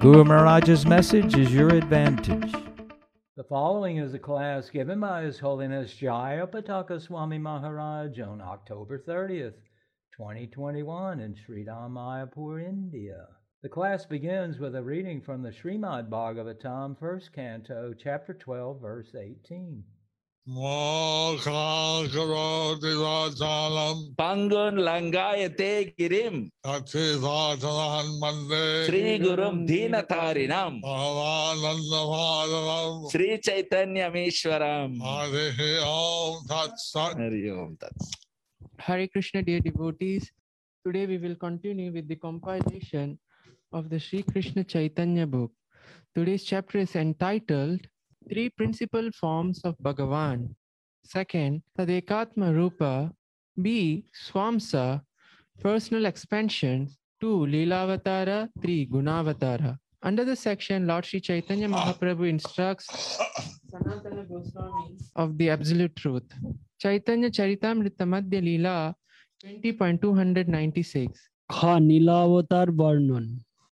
Guru Maharaj's message is your advantage. The following is a class given by His Holiness Jayapataka Swami Maharaj on October 30th, 2021 in Sridham Mayapur, India. The class begins with a reading from the Srimad Bhagavatam, first canto, chapter 12, verse 18. Mokakarodivajalam Pangun Langayate Girim Tatithatahan Mande Sri Gurum Dhinatarinam Bhavanandavadanam Sri Chaitanya Mishwaram Harihi Om Tat Sat Hari Om Tat. Hare Krishna, dear devotees. Today we will continue with the compilation of the Sri Krishna Chaitanya book. Today's chapter is entitled Three Principal Forms of Bhagavan. Second, Tadekatma Rupa. B. Swamsa, Personal Expansions. Two, Leelavatara. Three, Gunavatara. Under the section, Lord Sri Chaitanya Mahaprabhu instructs Sanatana Goswami of the Absolute Truth. Chaitanya Charitamrita Madhya Leela 20.296 খ নীলাবতার বর্ণন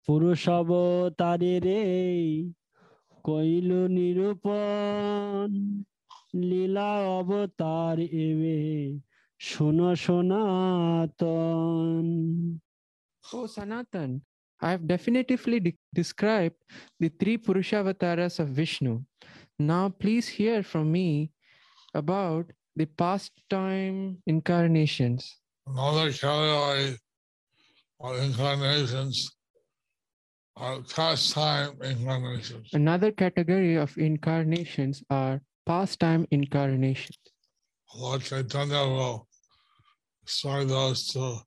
পুরুষাবতারের এই কইল নিরূপণ লীলা অবতার এবে শোনো সনাতন Oh, Sanatan, I have definitively de- described the three Purushavasaras of Vishnu. Now, please hear from me about the past time incarnations. Another category of incarnations are pastime incarnations. Another category of incarnations are pastime incarnations. Lord Chaitanya will describe those to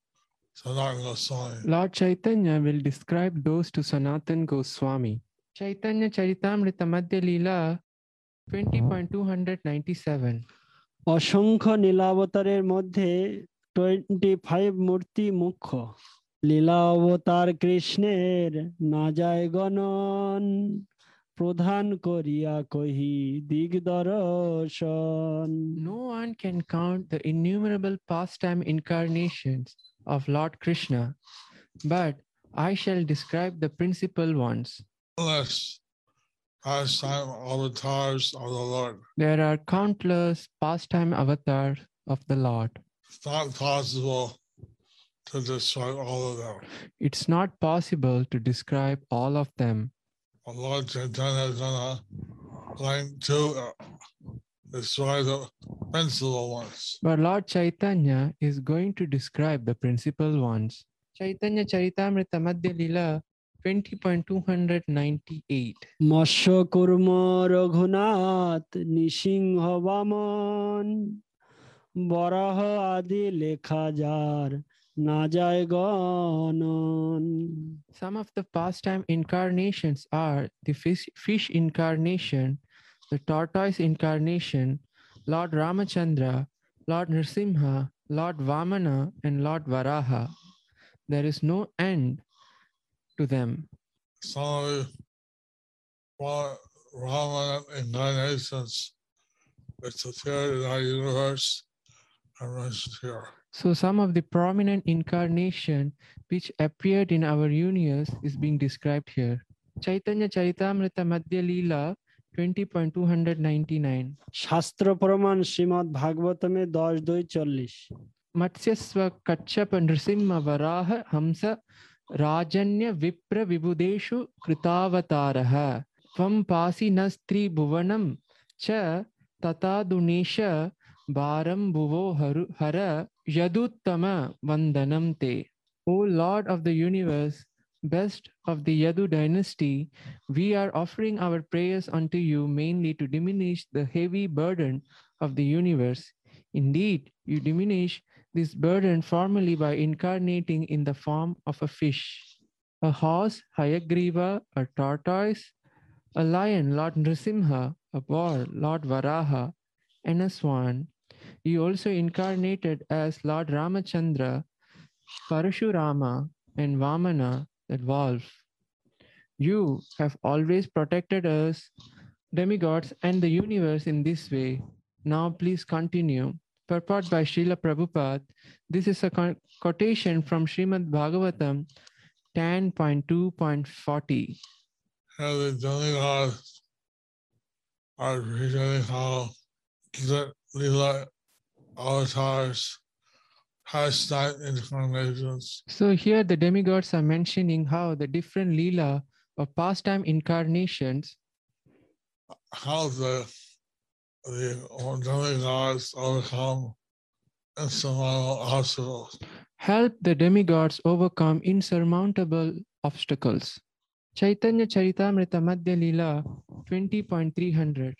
Sanatana Goswami. Lord Chaitanya will describe those to Sanatan Goswami. Chaitanya Charitamrita Madhya Leela 20.297. অসংখ্য নীলাবতারের মধ্যে twenty five মূর্তি মুখ্য লীলা অবতার কৃষ্ণের না যায় গণন প্রধান করিয়া কহি দিগদর্শন No one can count the innumerable pastime incarnations of Lord Krishna, but I shall describe the principal ones. Unless pastime avatars of the Lord. There are countless pastime avatars of the Lord. It's not possible to describe all of them. It's not possible to describe all of them. But Lord Chaitanya is gonna going to uh, describe the principal ones. But Lord Chaitanya is going to describe the principal ones. Chaitanya Charitamrita Madhya Lila 20.298. মৎস্য কুর্ম রঘুনাথ নৃসিংহ বামন বরাহ আদি লেখা যার না যায় গণন Some of the pastime incarnations are the fish, fish incarnation, the tortoise incarnation, Lord Ramachandra, Lord Nrsimha, Lord Vamana, and Lord Varaha. There is no end to them. Some of the Ra- Raman incarnations which appeared in our universe are mentioned here. So some of the prominent incarnation which appeared in our universe is being described here. Chaitanya Charitamrita Madhya Leela 20.299 शास्त्र प्रमाण श्रीमद् भागवत में 10 2 40 मत्स्यस्व कच्छप नृसिंह वराह हंस राजन्य विप्र विबुदेषु कृतावतारः त्वं पासि न स्त्री भुवनं च ततादुनेश भारं भुवो हर हर Yaduttama Vandanam Te. O Lord of the universe, best of the Yadu dynasty, we are offering our prayers unto you mainly to diminish the heavy burden of the universe. Indeed, you diminish this burden formally by incarnating in the form of a fish, a horse, Hayagriva, a tortoise, a lion, Lord Nrsimha, a boar, Lord Varaha, and a swan, he also incarnated as Lord Ramachandra, Parashurama, and Vamana, that wolf. You have always protected us, demigods, and the universe in this way. Now please continue. Purport by Srila Prabhupada. This is a quotation from Srimad Bhagavatam 10.2.40. How the demigods are how Leela avatars has nine incarnations. So here the demigods are mentioning how the different Leela or pastime incarnations how the the demigods overcome insurmountable obstacles. help the demigods overcome insurmountable obstacles. Chaitanya Charitamrita Madhya Leela 20.300.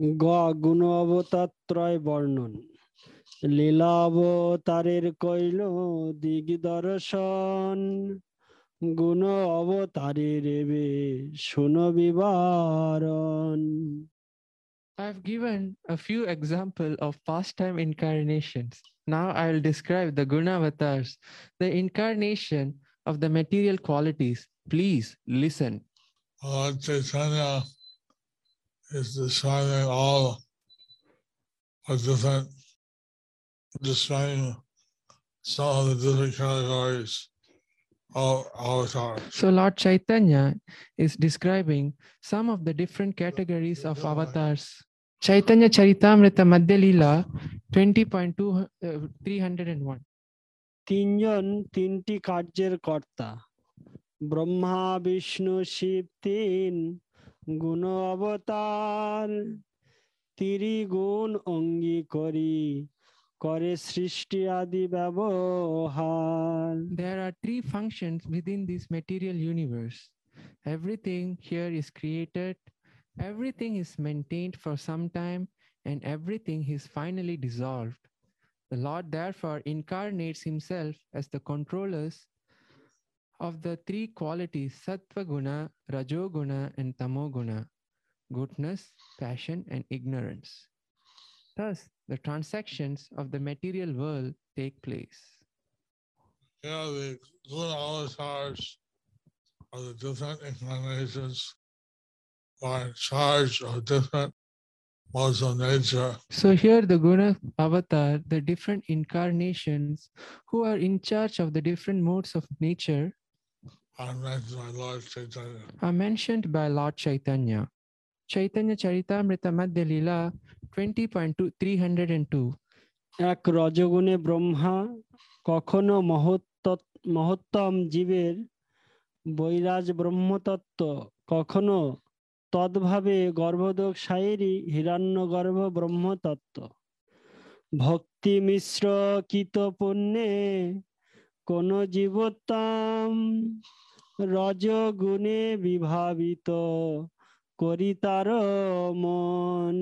গ গুণ অবতার ত্রয় বর্ণন লীলা অবতারের কইল দিগ দর্শন গুণ অবতারের এবে শুনো বিবরণ I've given a few examples of past time incarnations. Now I will describe the Gunavatars, the incarnation of the material qualities. Please listen. is describing all the different, describing some of the different categories of avatars. So Lord Chaitanya is describing some of the different categories of avatars. Chaitanya Charitamrita Madhya Leela 20.301. তিনজন তিনটি কার্যের কর্তা ব্রহ্মা বিষ্ণু শিব তিন গুণ অবতার তিরিগুণ অঙ্গী করি করে সৃষ্টি আদি ব্যবহার There are three functions within this material universe. Everything here is created, everything is maintained for some time, and everything is finally dissolved. The Lord therefore incarnates himself as the controllers of the three qualities Sattva Guna, Rajoguna, and Tamoguna goodness, passion, and ignorance. Thus, the transactions of the material world take place. You know, the guna avatars are the different incarnations are in charge of different modes of nature. So here the Guna Avatar, the different incarnations who are in charge of the different modes of nature are mentioned by Lord Chaitanya. are mentioned by Lord Chaitanya. Chaitanya Charitamrita Madhya Leela 20.302. এক রজগুণে ব্রহ্মা কখনো মহত্ত মহত্তম জীবের বৈরাজ ব্রহ্মতত্ত্ব কখনো তদ্ভাবে গর্ভদোক সায়েরই হিরণ্য গর্ভ ব্রহ্মতত্ত্ব ভক্তি মিশ্র কিত পুণ্যে কোন জীবোত্তম রজগুণে বিভাবিত করি তার মন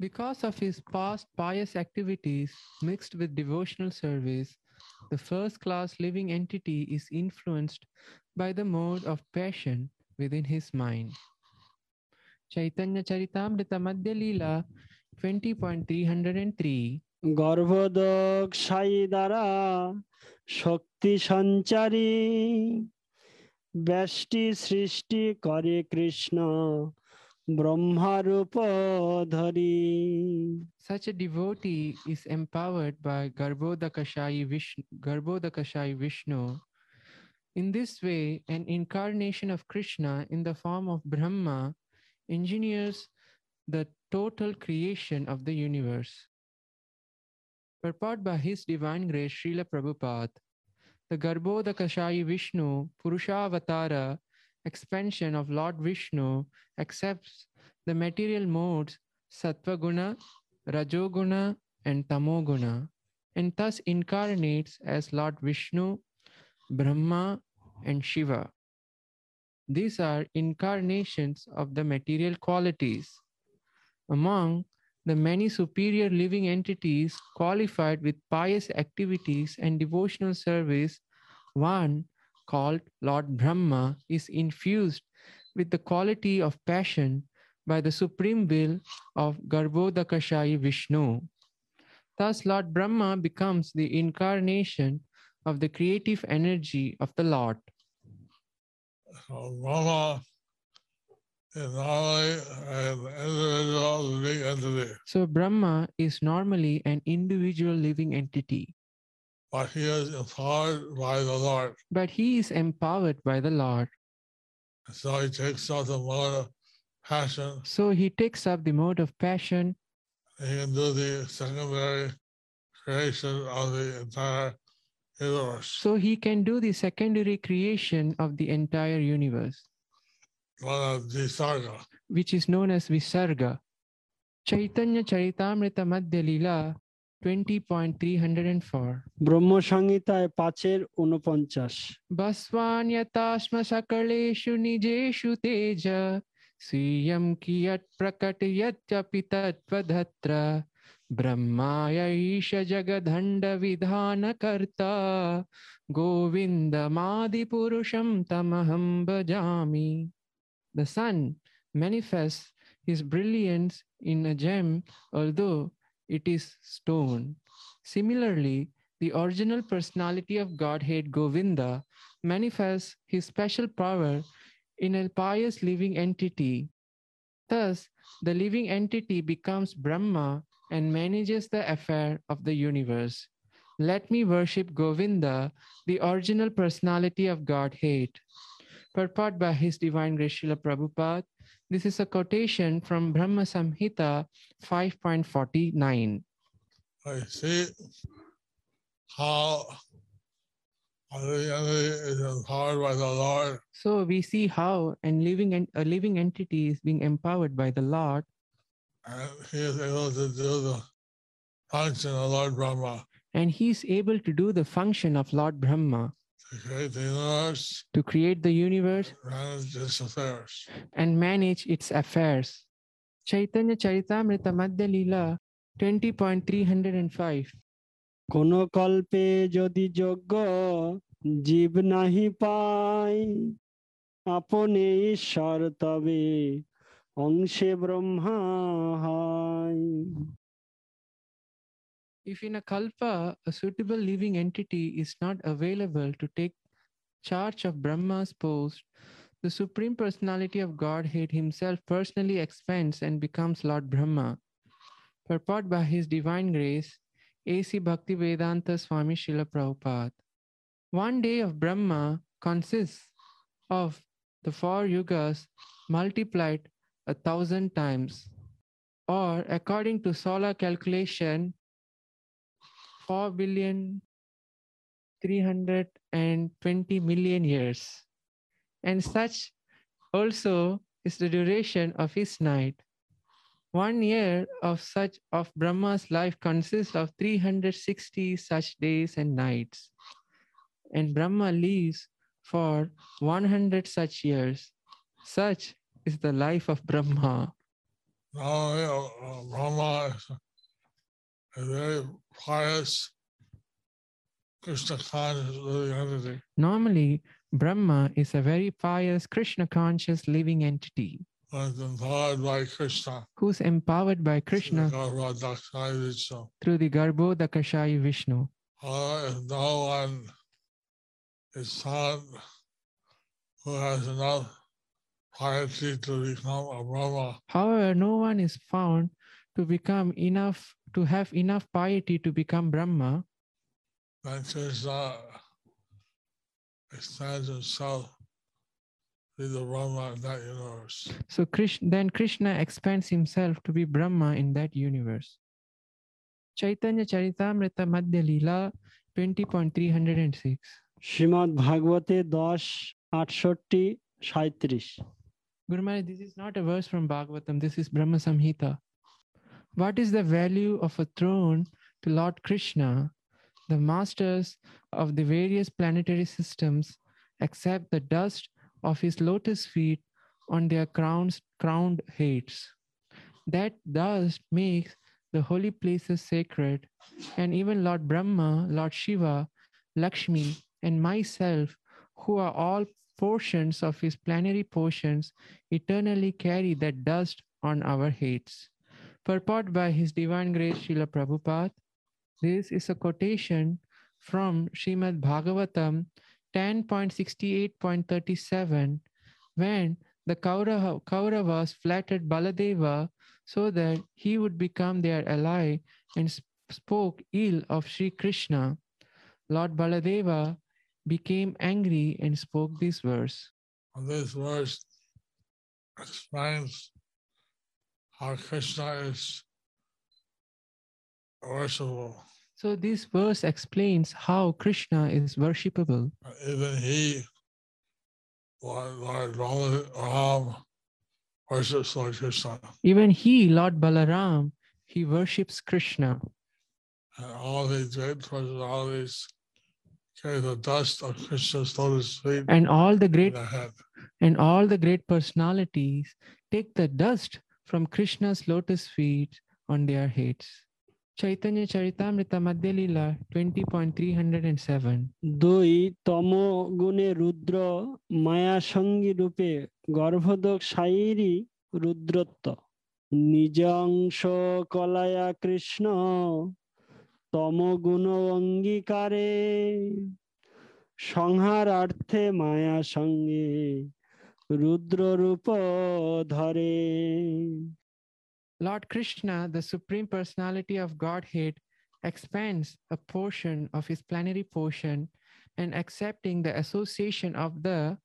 Because of his past pious activities mixed with devotional service, the first class living entity is influenced by the mode of passion within his mind. Chaitanya Charitamrita Madhya Leela 20.303 গর্ভদক সাই দ্বারা শক্তি সঞ্চারী ব্যষ্টি সৃষ্টি করে কৃষ্ণ ব্রহ্মারূপ ধরি Such a devotee is empowered by Garbhodakashayi Vishnu, Garbhodakashayi Vishnu. In this way, an incarnation of Krishna in the form of Brahma engineers the total creation of the universe. Purport by His Divine Grace Srila Prabhupada, the Garbhodakashayi Vishnu Purushavatara expansion of Lord Vishnu accepts the material modes Sattva-guna, Rajoguna, and Tamoguna, and thus incarnates as Lord Vishnu, Brahma, and Shiva. These are incarnations of the material qualities. Among the many superior living entities qualified with pious activities and devotional service, one called Lord Brahma is infused with the quality of passion by the supreme will of Garbhodakashayi Vishnu. Thus, Lord Brahma becomes the incarnation of the creative energy of the Lord. Normally an individual living entity, So, Brahma is normally an individual living entity, but he is empowered by the Lord. but he is empowered by the Lord. So he takes up the mode of passion. So, he takes up the mode of passion He can do the secondary creation of the entire universe. so he can do the secondary creation of the entire universe, Visarga. Which is known as Visarga. Chaitanya Charitamrita Madhya Lila 20.304 Brahma Sangita Pacher Unopanchas Baswanyatasma Sakaleshu Nijeshu Teja Siyam Kiyat Prakat Yatya Pitat Vadhatra. ब्रह्माया Ish जगदंड Prakatiyatyapi Tatvadhatra ब्रह्मायैष जगदण्डविधानकर्ता गोविन्दमादिपुरुषं तमहं भजामि The sun manifests his brilliance in a gem although it is stone. Similarly, the original personality of Godhead Govinda manifests his special power in a pious living entity. Thus, the living entity becomes Brahma and manages the affair of the universe. Let me worship Govinda, the original personality of Godhead. Purport by His Divine Grace Srila Prabhupada. This is a quotation from Brahma Samhita 5.49. I see how the empowered by the Lord. So we see how and living a living entity is being empowered by the Lord, and he is able to do the function of Lord Brahma and he's able to do the function of Lord Brahma to create the universe to create the universe and manage its affairs. and manage its affairs. Chaitanya Charitamrita Madhya Lila 20.305. কোন কল্পে যদি যোগ্য জীব নাহি পাই আপনে ঈশ্বর তবে অংশে ব্রহ্মা হয় If in a kalpa a suitable living entity is not available to take charge of Brahma's post, the Supreme Personality of Godhead himself personally expands and becomes Lord Brahma. Purport by His Divine Grace, A.C. Bhaktivedanta Swami Srila Prabhupada. One day of Brahma consists of the four yugas multiplied a thousand times, or according to solar calculation, 4 billion 320 million years. And such also is the duration of his night. One year of such of Brahma's life consists of 360 such days and nights. And Brahma lives for 100 such years. Such is the life of Brahma. Not only uh, Brahma a very pious Krishna conscious living entity, Normally, Brahma is a very pious Krishna conscious living entity empowered by Krishna. who's empowered by Krishna through the Garbhodakashayi Vishnu. However, uh, if no one is found who has enough piety to become a Brahma, However, no one is found to become enough to have enough piety to become Brahma, that is not extends himself to the Brahma in that universe. So Krishna, then Krishna expands himself to be Brahma in that universe. Chaitanya Charitamrita Madhya Leela 20.306 Shrimad Bhagavate Dash 68 Gurumari, this is not a verse from Bhagavatam. This is Brahma Samhita. What is the value of a throne to Lord Krishna? The masters of the various planetary systems accept the dust of his lotus feet on their crowns, crowned heads. That dust makes the holy places sacred, and even Lord Brahma, Lord Shiva, Lakshmi, and myself, who are all portions of his plenary portions, eternally carry that dust on our heads. Purport by His Divine Grace Srila Prabhupada. This is a quotation from Srimad Bhagavatam 10.68.37 when the Kaurava, Kauravas flattered Baladeva so that he would become their ally and sp- spoke ill of Sri Krishna. Lord Baladeva became angry and spoke this verse. This verse explains how Krishna is worshipable. So this verse explains how Krishna is worshipable. Even he, Lord, Lord Ram, Ram worships Lord Krishna. Even he, Lord Balaram, he worships Krishna. And all these great personalities carry the dust of Krishna's lotus feet And all the great and all the great personalities take the dust from Krishna's lotus feet on their heads. Chaitanya Charitamrita Madhya Lila 20.307 দুই তম গুণে রুদ্র মায়া সঙ্গী রূপে গর্ভদক সাইরি রুদ্রত্ব নিজ অংশ কলায়া কৃষ্ণ তম গুণ অঙ্গীকারে সংহারার্থে মায়া সঙ্গে রুদ্র রূপ ধরে Lord Krishna, the Supreme Personality of Godhead, expands a portion of his plenary portion and accepting the association of the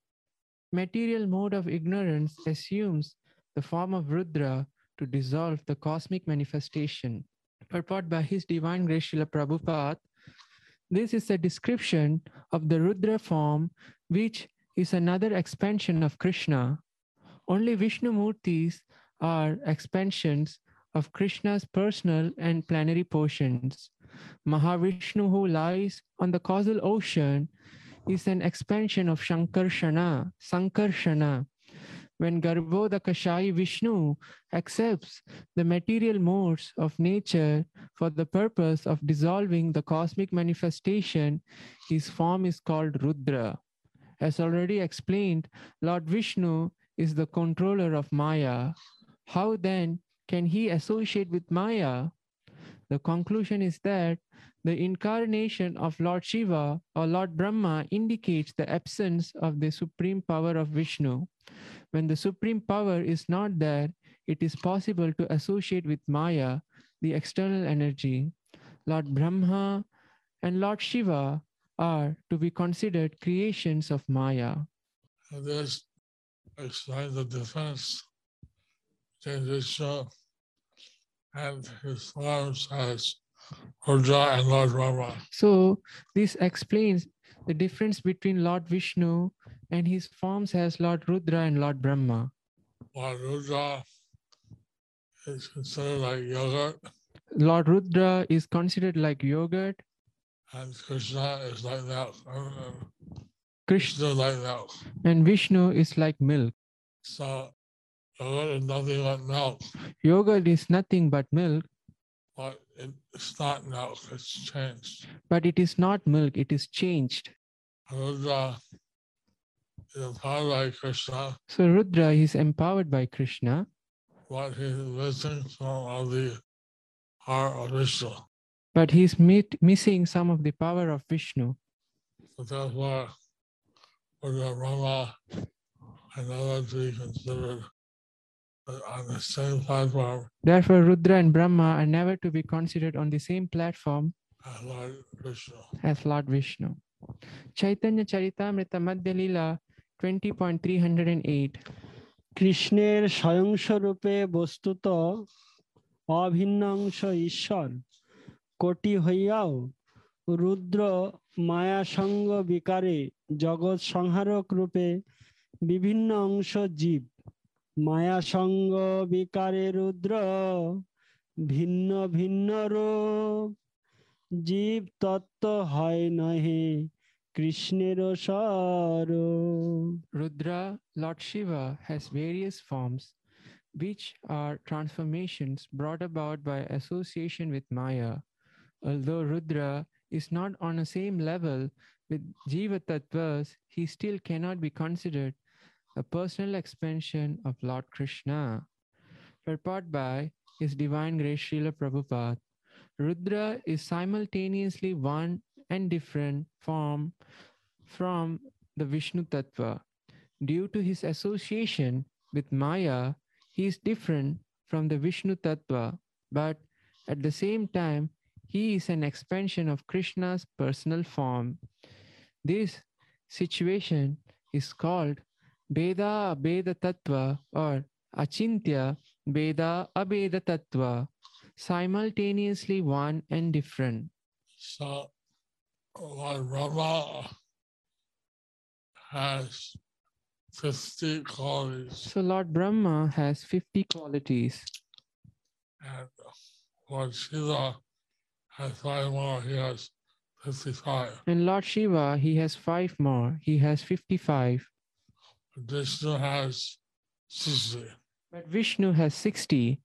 material mode of ignorance assumes the form of Rudra to dissolve the cosmic manifestation. Purport by His Divine Grace Srila Prabhupada. This is a description of the Rudra form, which is another expansion of Krishna. Only Vishnu Murtis are expansions of Krishna's personal and plenary portions. Mahavishnu, who lies on the causal ocean, is an expansion of Shankarshana, Sankarshana. When Garbhodakashayi Vishnu accepts the material modes of nature for the purpose of dissolving the cosmic manifestation, his form is called Rudra. As already explained, Lord Vishnu is the controller of Maya. How then can he associate with Maya? The conclusion is that the incarnation of Lord Shiva or Lord Brahma indicates the absence of the supreme power of Vishnu. When the supreme power is not there, it is possible to associate with Maya, the external energy. Lord Brahma and Lord Shiva are to be considered creations of Maya. This explains the difference between Vishnu and his forms as Rudra and Lord Brahma. So this explains the difference between Lord Vishnu and his forms as Lord Rudra and Lord Brahma. Lord Rudra is considered like yogurt, Lord Rudra is considered like yogurt. And Krishna is like and Krishna is like milk. and Vishnu is like milk. So yogurt is nothing but milk, Yogurt is nothing but milk, but it's not milk, it's changed. but it is not milk, it is changed. Rudra is empowered by Krishna, So Rudra is empowered by Krishna, but he's missing some of the heart of Vishnu but he's mit- missing some of the power of Vishnu. So therefore, Rudra Rama and others to be considered uh, on the same platform Therefore, Rudra and Brahma are never to be considered on the same platform as Lord Krishna. as Lord Vishnu. Chaitanya Charitamrita Madhya Lila 20.308. কৃষ্ণের স্বয়ংস্বরূপে বস্তুত অভিন্ন অংশ ঈশ্বর কোটি হইয়াও রুদ্র মায়াসঙ্গ বিকারে জগৎ সংহারক রূপে বিভিন্ন অংশ জীব। মায়াসঙ্গ বিকারে রুদ্র ভিন্ন ভিন্ন রূপ। জীব তত্ত্ব হয় নহে কৃষ্ণের Rudra, lord Shiva has various forms which are transformations brought about by association with maya Although Rudra is not on the same level With Jiva Tattvas, he still cannot be considered a personal expansion of Lord Krishna. Purport by His Divine Grace Srila Prabhupada. Rudra is simultaneously one and different form from the Vishnu Tattva. Due to his association with Maya, he is different from the Vishnu Tattva, but at the same time, he is an expansion of Krishna's personal form. This situation is called Bheda Abheda Tattva or Achintya Bheda Abheda Tattva, simultaneously one and different. So Lord Brahma has 50 qualities So Lord Brahma has 50 qualities, and Lord Shiva has five more. He has 55. and Lord Shiva, he has five more. He has 55. Vishnu has 60. But Vishnu has 60,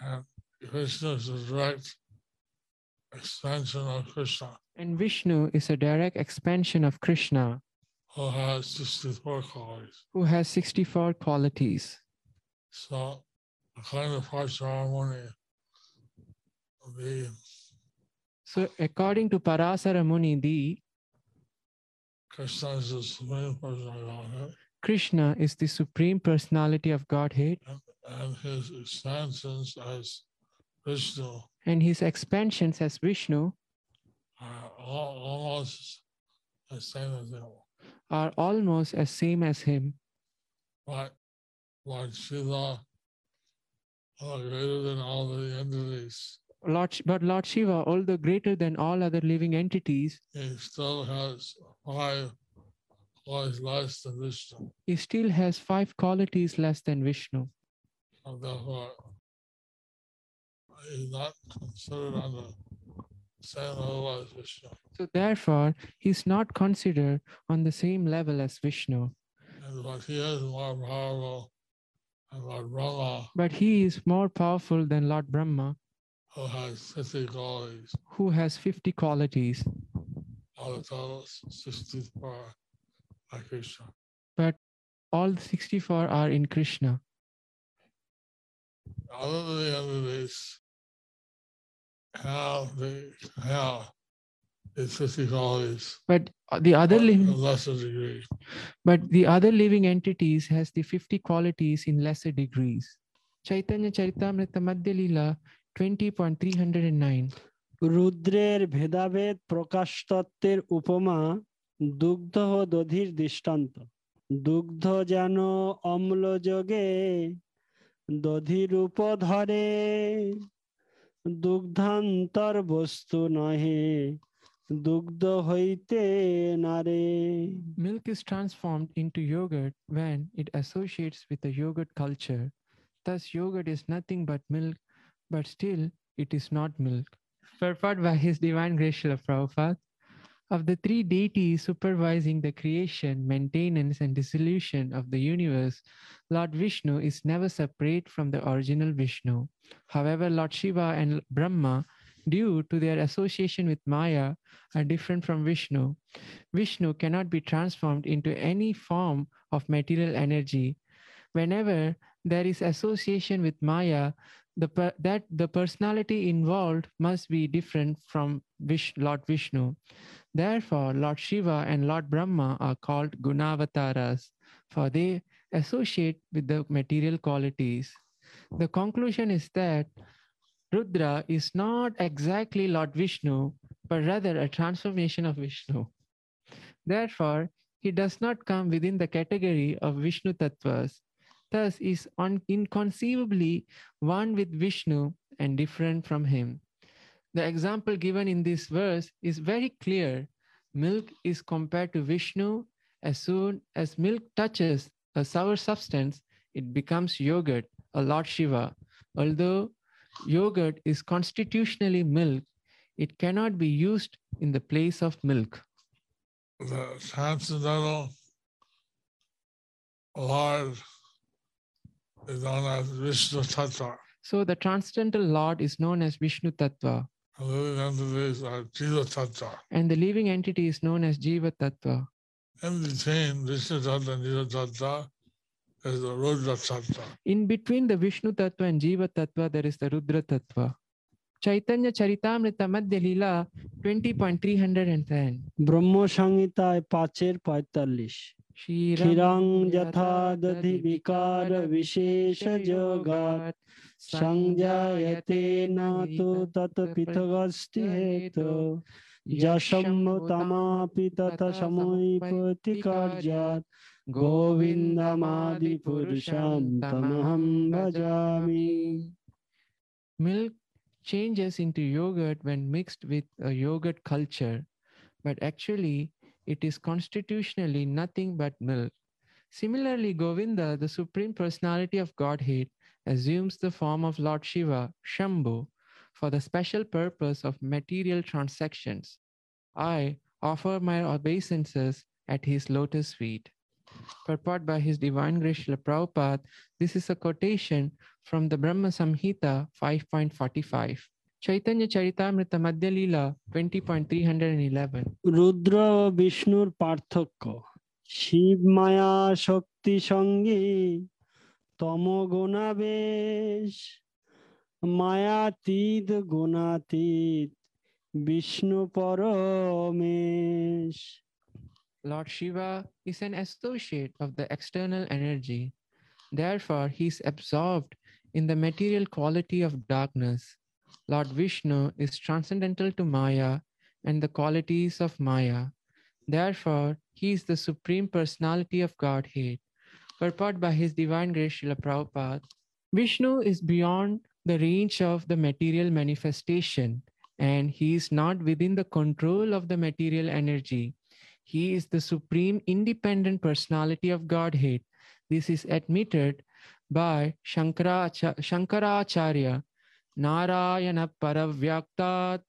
And Krishna is a direct extension of Krishna, and Vishnu is a direct expansion of Krishna, who has 64 qualities. who has 64 qualities. So, according to Parasara Muni, the So, according to Parasara Muni, the Krishna is the supreme person of Godhead, Krishna is the supreme personality of Godhead, and, and his expansions as Vishnu and his expansions as Vishnu are almost the same as him. are almost as same as him. But Lord Shiva are greater than all the entities. Lord, but Lord Shiva, although greater than all other living entities, He still has five qualities less than Vishnu. he still has five qualities less than Vishnu. And therefore, he's not considered on the same level as Vishnu. So therefore, he's not considered on the same level as Vishnu, And but he is more powerful than Lord Brahma, but he is more powerful than Lord Brahma, who has 50 qualities. who has 50 qualities. All the totals 64 by Krishna. But all the 64 are in Krishna. Other than the entities have the have its 50 qualities, But the other but in a living, lesser degree. but the other living entities has the 50 qualities in lesser degrees. Chaitanya Charitamrita Madhya Lila 20.309. রুদ্রের ভেদাভেদ প্রকাশ তত্ত্বের উপমা দুগ্ধ ও দধির দৃষ্টান্ত দুগ্ধ যেন অম্ল যোগে দধির উপধরে দুগ্ধান্তর বস্তু নহে দুগ্ধ হইতে নারে Milk is transformed into yogurt when it associates with the yogurt culture. Thus, yogurt is nothing but milk, but still it is not milk. Purport by His Divine Grace Srila Prabhupada. Of the three deities supervising the creation, maintenance, and dissolution of the universe, Lord Vishnu is never separate from the original Vishnu. However, Lord Shiva and Brahma, due to their association with Maya, are different from Vishnu. Vishnu cannot be transformed into any form of material energy. Whenever there is association with Maya, the that the personality involved must be different from Vish- Lord Vishnu. Therefore, Lord Shiva and Lord Brahma are called Gunavataras, for they associate with the material qualities. The conclusion is that Rudra is not exactly Lord Vishnu, but rather a transformation of Vishnu. Therefore, he does not come within the category of Vishnu Tattvas, thus is un- inconceivably one with Vishnu and different from him. The example given in this verse is very clear. Milk is compared to Vishnu. As soon as milk touches a sour substance, it becomes yogurt, a Lord Shiva. Although yogurt is constitutionally milk, it cannot be used in the place of milk. The transcendental Lord is known as Vishnu Tattva. So the transcendental Lord is known as Vishnu Tattva. And the living entities are Jiva Tattva. And the living entity is known as Jiva Tattva. In between Vishnu Tattva and Jiva Tattva is the Rudra Tattva. In between the Vishnu Tattva and Jiva Tattva, there is the Rudra Tattva. Chaitanya Charitamrita Madhya 20.310 Brahma Samhita 5 45 क्षीरां यथा दधिविकारविशेषयोगात् संजायते न हेतु भजामि Milk changes into yogurt when mixed with a yogurt culture, but actually it is constitutionally nothing but milk. Similarly, Govinda, the Supreme Personality of Godhead, assumes the form of Lord Shiva, Shambhu, for the special purpose of material transactions. I offer my obeisances at his lotus feet. Purport by His Divine Grace Srila Prabhupada, this is a quotation from the Brahma Samhita 5.45. Chaitanya Charitamrita Madhya Lila 20.311. রুদ্র ও বিষ্ণুর পার্থক্য শিব মায়া শক্তি সঙ্গী তমগুণাবেশ মায়াতীত গুণাতীত Vishnu Paramesh Lord Shiva is an associate of the external energy. Therefore, he is absorbed in the material quality of darkness. Lord Vishnu is transcendental to Maya and the qualities of Maya. Therefore, he is the supreme personality of Godhead. Purport by His Divine Grace Srila Prabhupada. Vishnu is beyond the range of the material manifestation, and he is not within the control of the material energy. He is the supreme independent personality of Godhead. This is admitted by Shankara, Shankaracharya, Narayana Paravyaktat,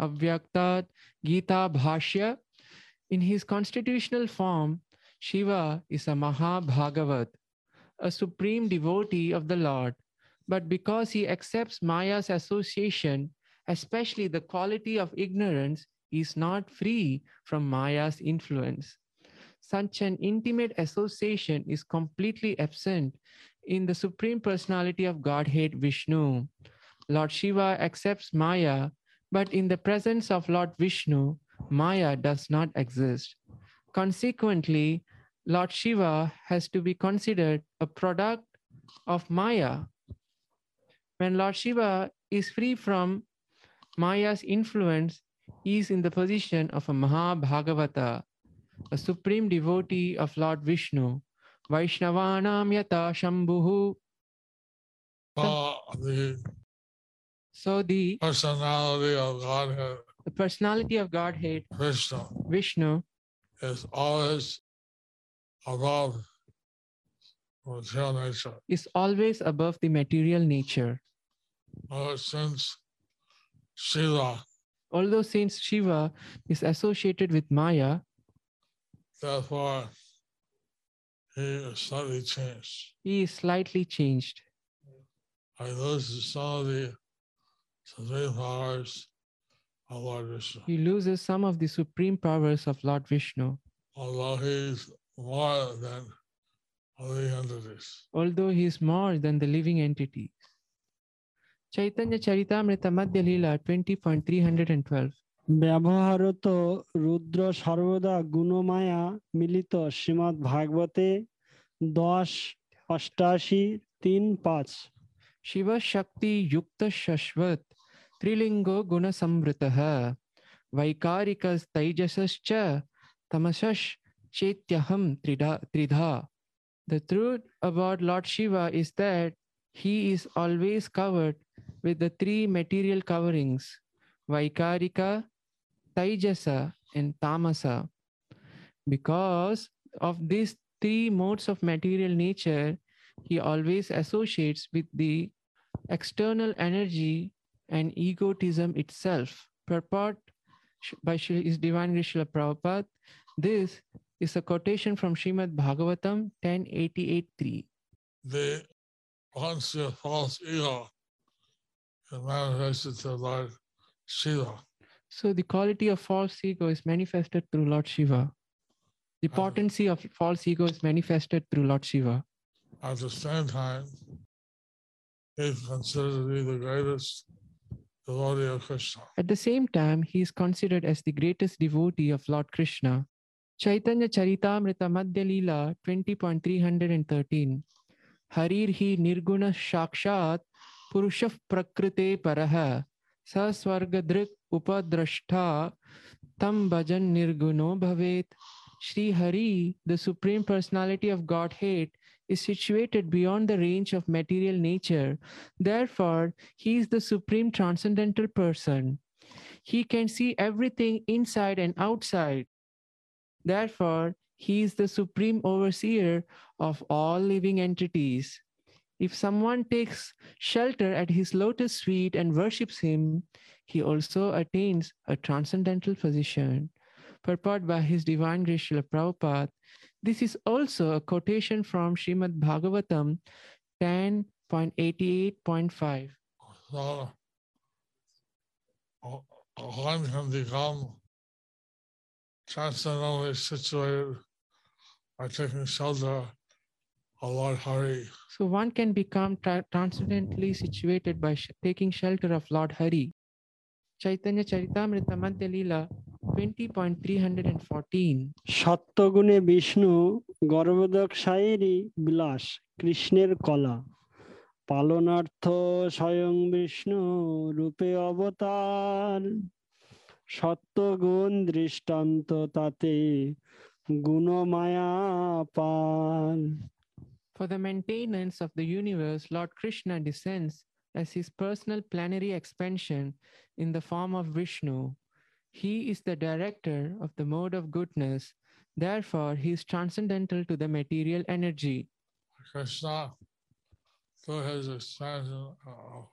Avyaktat, Gita Bhashya. In his constitutional form, Shiva is a Mahabhagavat, a supreme devotee of the Lord. But because he accepts Maya's association, especially the quality of ignorance, is not free from Maya's influence. Such an intimate association is completely absent in the Supreme Personality of Godhead Vishnu. Lord Shiva accepts Maya, but in the presence of Lord Vishnu, Maya does not exist. Consequently, Lord Shiva has to be considered a product of Maya. When Lord Shiva is free from Maya's influence, he is in the position of a Mahabhagavata, a supreme devotee of Lord Vishnu. Vaishnavanam yata Shambhuhu. Uh, the So the, personality of Godhead, the personality of Godhead, Vishnu, Vishnu, is always above material nature. is always above the material nature. Uh, since Shiva, Although since Shiva is associated with Maya, therefore, he is slightly changed. he is slightly changed. I lose some of the supreme powers of Lord Vishnu, He loses some of the supreme powers of Lord Vishnu, although he's more than other entities. although he is more than the living entities. Chaitanya Charitamrita Madhya Lila 20.312. ব্যবহারত রুদ্র সর্বদা গুণমায়া মিলিত শ্রীমৎ ভাগবতে দশ অষ্টাশি তিন পাঁচ Shiva Shakti Yukta Shashvat Vaikarikas Taijasascha Tamashash Chetyaham Tridha Tridha. The truth about Lord Shiva is that he is always covered with the three material coverings Vaikarika, Taijasa, and Tamasa. Because of these three modes of material nature, he always associates with the external energy and egotism itself. Purport by Shri- His Divine Srila Prabhupada. This is a quotation from Srimad Bhagavatam 1088.3. The once your false ego is manifested to Lord Shiva. So the quality of false ego is manifested through Lord Shiva. The potency of false ego is manifested through Lord Shiva. At the same time, he is considered to be the greatest devotee of Krishna. At the same time, he is considered as the greatest devotee of Lord Krishna. Chaitanya Charitamrita Madhya Leela 20.313 Harir hi nirguna shakshat purusha prakrite paraha sa swargadrik upadrashta tam bhajan nirguno bhavet. Sri Hari, the Supreme Personality of Godhead, is situated beyond the range of material nature. Therefore, he is the Supreme Transcendental Person. He can see everything inside and outside. Therefore, he is the supreme overseer of all living entities. If someone takes shelter at his lotus feet and worships him, he also attains a transcendental position. Purport by His Divine Grace Srila Prabhupada. This is also a quotation from Srimad Bhagavatam 10.88.5. So one can become transcendently situated by taking shelter of Lord Hari. So one can become tra- transcendently situated by sh- taking shelter of Lord Hari. Chaitanya Charitamrita Leela 20.314. সত্যগুণে Vishnu গর্ভদক সায়েরই বিলাস কৃষ্ণের কলা পালনার্থ স্বয়ং বিষ্ণু রূপে অবতার সত্যগুণ দৃষ্টান্ত তাতে গুণমায়া পার For the maintenance of the universe, Lord Krishna descends as his personal plenary expansion in the form of Vishnu. He is the director of the mode of goodness. Therefore, he is transcendental to the material energy. Krishna, through his expansion of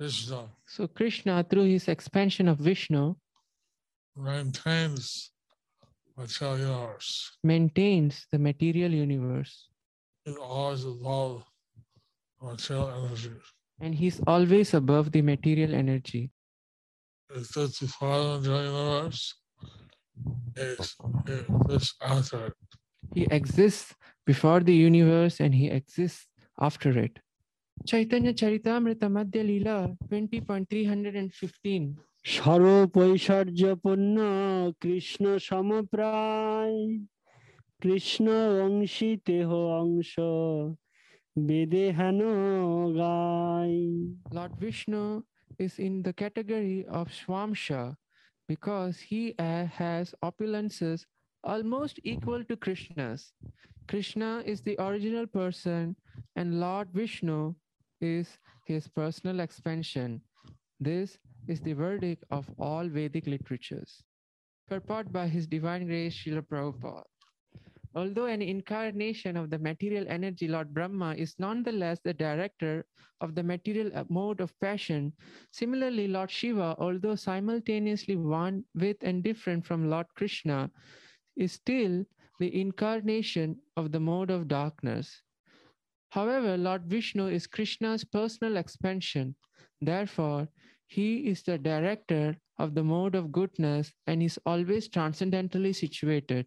Vishnu. So, Krishna, through his expansion of Vishnu, maintains material universe. maintains the material universe. Always above material energy. And he's always above the material energy. Fits before the universe. It fits after it. He exists before the universe and he exists after it. Chaitanya Charitamrita Madhya Leela 20.315. সর্বৈশ্বর্যপূর্ণ Krishna সমপ্রায় Krishna অংশী তেহ অংশ বেদে হেন গায় Lord Vishnu is in the category of Swamsha because he uh, has opulences almost equal to Krishna's. Krishna is the original person and Lord Vishnu is his personal expansion. This is the verdict of all Vedic literatures. Purport by His Divine Grace Srila Prabhupada. Although an incarnation of the material energy, Lord Brahma is nonetheless the director of the material uh, mode of passion. Similarly, Lord Shiva, although simultaneously one with and different from Lord Krishna, is still the incarnation of the mode of darkness. However, Lord Vishnu is Krishna's personal expansion. Therefore, he is the director of the mode of goodness and is always transcendentally situated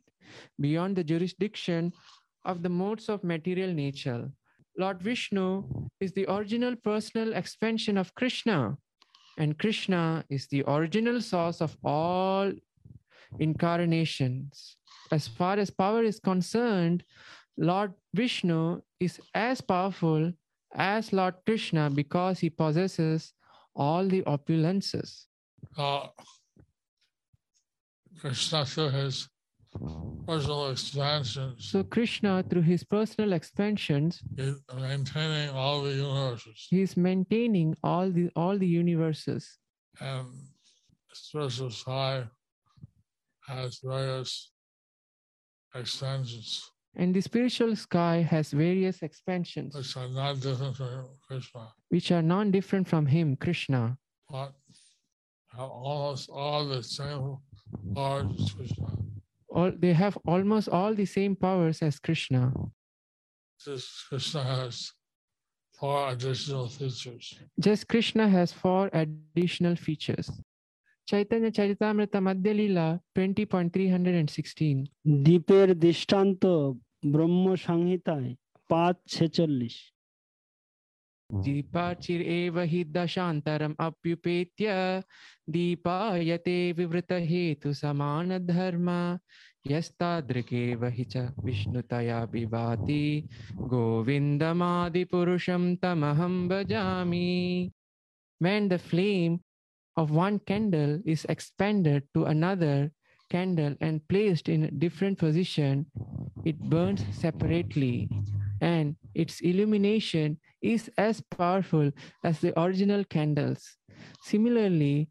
beyond the jurisdiction of the modes of material nature. Lord Vishnu is the original personal expansion of Krishna, and Krishna is the original source of all incarnations. As far as power is concerned, Lord Vishnu is as powerful as Lord Krishna because he possesses all the opulences. Uh, Krishna through his personal expansions So Krishna, through his personal expansions, is maintaining all the universes he is maintaining all the all the universes. and spiritual sky has various expansions And the spiritual sky has various expansions which are not different from Krishna, which are non-different from him, Krishna, but have almost all the same powers Krishna. all they have almost all the same powers as Krishna. Just Krishna has four additional features. Just Krishna has four additional features. Chaitanya Charitamrita Madhya Lila 20.316. দ্বীপের দৃষ্টান্ত ব্রহ্ম সংহিতায় পাঁচ ছেচল্লিশ दीपाचिर एव हि दशान्तरम् अप्युपेत्य दीपायते विवृतहेतु समानधर्म यस्तादृगेव हि च विष्णुतया विभाति गोविन्दमादिपुरुषं तमहं भजामि When the flame of one candle is expanded to another candle and placed in a different position, it burns separately and its illumination is as powerful as the original candles. Similarly,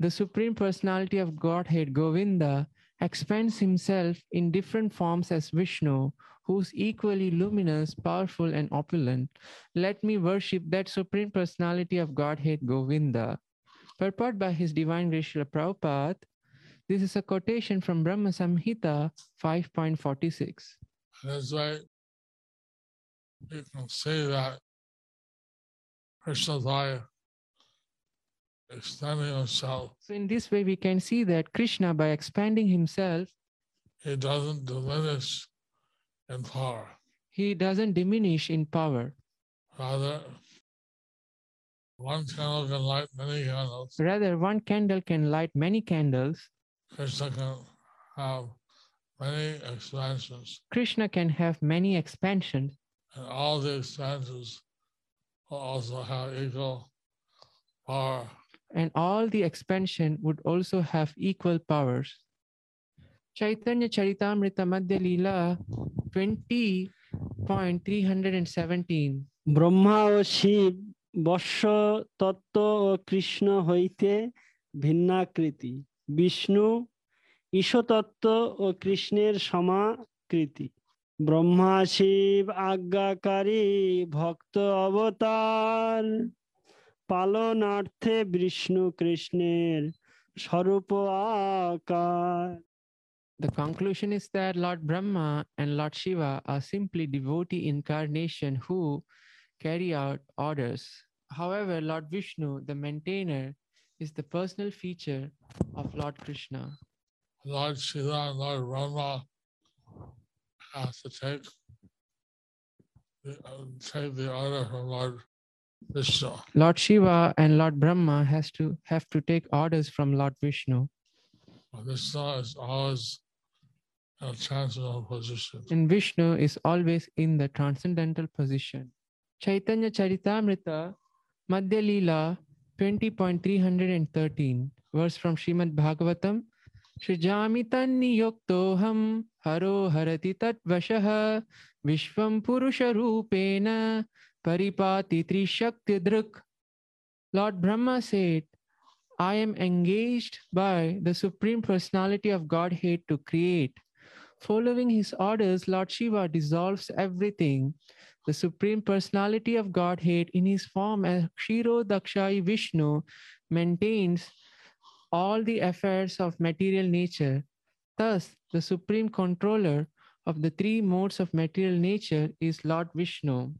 the Supreme Personality of Godhead, Govinda, expands himself in different forms as Vishnu, who's equally luminous, powerful, and opulent. Let me worship that Supreme Personality of Godhead, Govinda. Purport by His Divine Grace Srila Prabhupada. This is a quotation from Brahma Samhita 5.46. That's why you can say that Krishna Daya himself, So, in this way, we can see that Krishna, by expanding himself, he doesn't diminish in power. he doesn't diminish in power. Rather, one candle can light many candles. Rather, one candle can light many candles. Krishna can have many expansions. Krishna can have many expansions. And all the expansions will also have equal power. And all the expansion would also have equal powers. Chaitanya Charitamrita Madhya Leela 20.317 Brahma or Shiv বর্ষ তত্ত্ব ও কৃষ্ণ হইতে ভিন্নাকৃতি। বিষ্ণু ঈশতত্ত্ব ও কৃষ্ণের সমাকৃতি। ব্রহ্মা শিব আজ্ঞাকারী ভক্ত অবতার। পালনার্থে বিষ্ণু কৃষ্ণের স্বরূপ আকার। The conclusion is that Lord Brahma and Lord Shiva are simply devotee incarnation who carry out orders. However, Lord Vishnu, the maintainer, is the personal feature of Lord Krishna. Lord Shiva and Lord Rama have to take the, uh, take the order from Lord Vishnu. Lord Shiva and Lord Brahma has to have to take orders from Lord Vishnu. Vishnu is always in a transcendental position. And Vishnu is always in the transcendental position. Chaitanya Charitamrita, Madhya Leela 20.313, verse from Srimad Bhagavatam. Haro harati tatvashah vishvam purusha rupena paripati trishakti druk. Lord Brahma said, I am engaged by the Supreme Personality of Godhead to create. Following his orders, Lord Shiva dissolves everything. The Supreme Personality of Godhead, in his form as Kshirodakashayi Vishnu, maintains all the affairs of material nature. Thus, the supreme controller of the three modes of material nature is Lord Vishnu.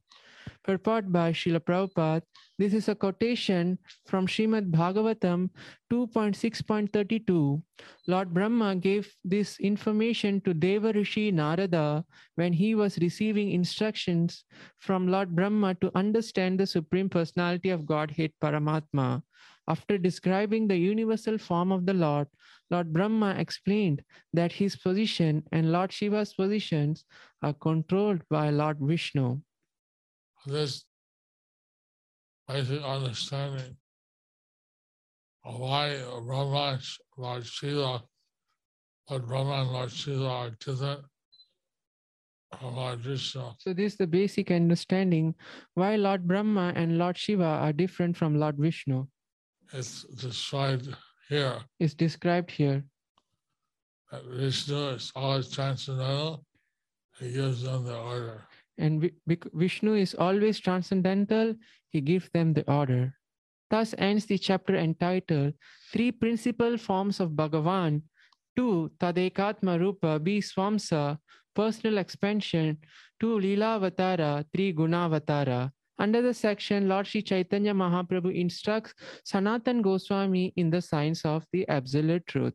Purport by Srila Prabhupada. This is a quotation from Srimad Bhagavatam 2.6.32. Lord Brahma gave this information to Deva Rishi Narada when he was receiving instructions from Lord Brahma to understand the Supreme Personality of Godhead Paramatma. After describing the universal form of the Lord, Lord Brahma explained that his position and Lord Shiva's positions are controlled by Lord Vishnu. This basic understanding uh, of why Brahma, Lord Shiva, Lord Brahma and Lord Shiva are different from Lord Vishnu. So, this is the basic understanding why Lord Brahma and Lord Shiva are different from Lord Vishnu It's described here is described here. that Vishnu is always transcendental. He gives them the order. And Vishnu is always transcendental, he gives them the order. Thus ends the chapter entitled Three Principal Forms of Bhagavan, two Tadekatma Rupa, B Swamsa, Personal Expansion, two Leela Avatara, three Gunavatara. Under the section, Lord Sri Chaitanya Mahaprabhu instructs Sanatan Goswami in the science of the absolute truth.